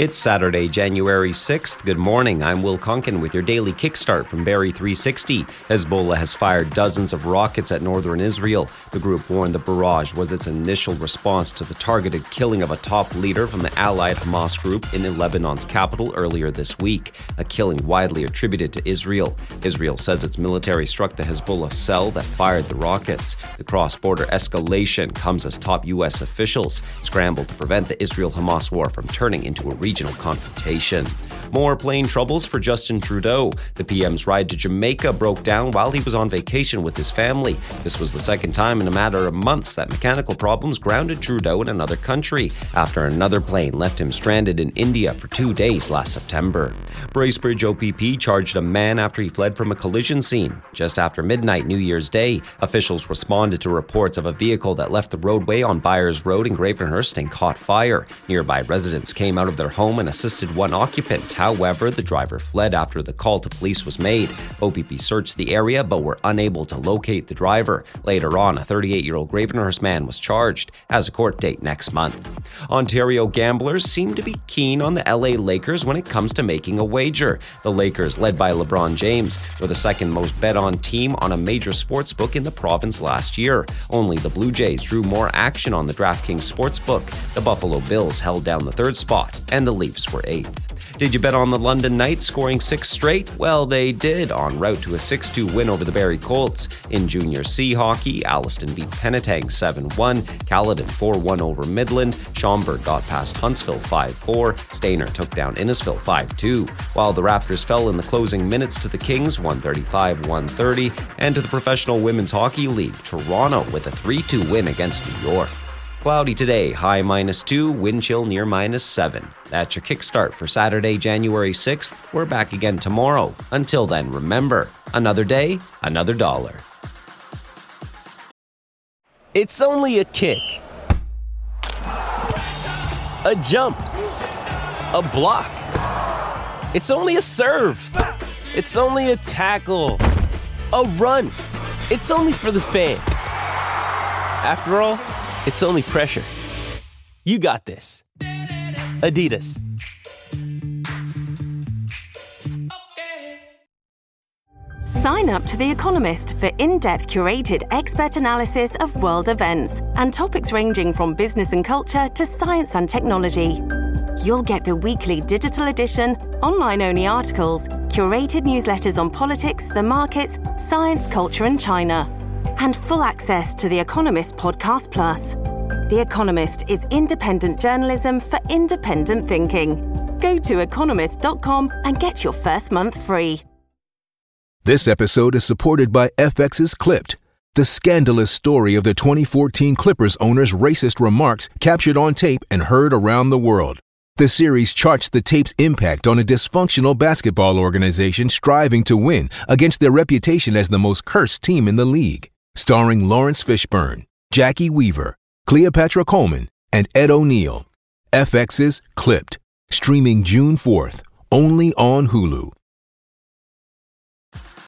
It's Saturday, January 6th. Good morning. I'm Will Conkin with your daily kickstart from Barrie 360. Hezbollah has fired dozens of rockets at northern Israel. The group warned the barrage was its initial response to the targeted killing of a top leader from the allied Hamas group in Lebanon's capital earlier this week, a killing widely attributed to Israel. Israel says its military struck the Hezbollah cell that fired the rockets. The cross border escalation comes as top U.S. officials scramble to prevent the Israel Hamas war from turning into a regional confrontation. More plane troubles for Justin Trudeau. The PM's ride to Jamaica broke down while he was on vacation with his family. This was the second time in a matter of months that mechanical problems grounded Trudeau in another country after another plane left him stranded in India for two days last September. Bracebridge OPP charged a man after he fled from a collision scene. Just after midnight New Year's Day, officials responded to reports of a vehicle that left the roadway on Byers Road in Gravenhurst and caught fire. Nearby residents came out of their home and assisted one occupant. However, the driver fled after the call to police was made. OPP searched the area but were unable to locate the driver. Later on, a 38 year old Gravenhurst man was charged, has a court date next month. Ontario gamblers seem to be keen on the LA Lakers when it comes to making a wager. The Lakers, led by LeBron James, were the second most bet on team on a major sports book in the province last year. Only the Blue Jays drew more action on the DraftKings sports book. The Buffalo Bills held down the third spot, and the Leafs were eighth. Did you bet on the London Knights scoring six straight? Well, they did, en route to a 6 2 win over the Barrie Colts. In Junior C hockey, Alliston beat Penetang 7 1, Caledon 4 1 over Midland, Schomberg got past Huntsville 5 4, Stayner took down Innisfil 5 2, while the Raptors fell in the closing minutes to the Kings 135 130, and to the Professional Women's Hockey League, Toronto with a 3 2 win against New York. Cloudy today, high minus 2, wind chill near minus 7. That's your kickstart for Saturday, January 6th. We're back again tomorrow. Until then, remember another day, another dollar. It's only a kick, a jump, a block. It's only a serve. It's only a tackle, a run. It's only for the fans. After all, it's only pressure. You got this. Adidas. Sign up to The Economist for in depth curated expert analysis of world events and topics ranging from business and culture to science and technology. You'll get the weekly digital edition, online only articles, curated newsletters on politics, the markets, science, culture, and China, and full access to The Economist Podcast Plus. The Economist is independent journalism for independent thinking. Go to economist.com and get your first month free. This episode is supported by FX's Clipped, the scandalous story of the 2014 Clippers owner's racist remarks captured on tape and heard around the world. The series charts the tape's impact on a dysfunctional basketball organization striving to win against their reputation as the most cursed team in the league. Starring Laurence Fishburne, Jacki Weaver, Cleopatra Coleman, and Ed O'Neill. FX's Clipped, streaming June 4th, only on Hulu.